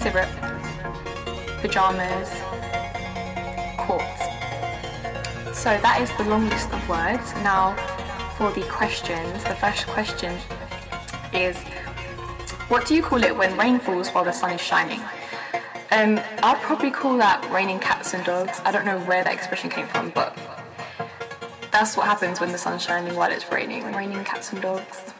Syrup. Pajamas. Quartz. So that is the long list of words. Now for the questions. The first question is what do you call it when rain falls while the sun is shining? Um, I'd probably call that raining cats and dogs. I don't know where that expression came from, but that's what happens when the sun's shining while it's raining. Raining cats and dogs.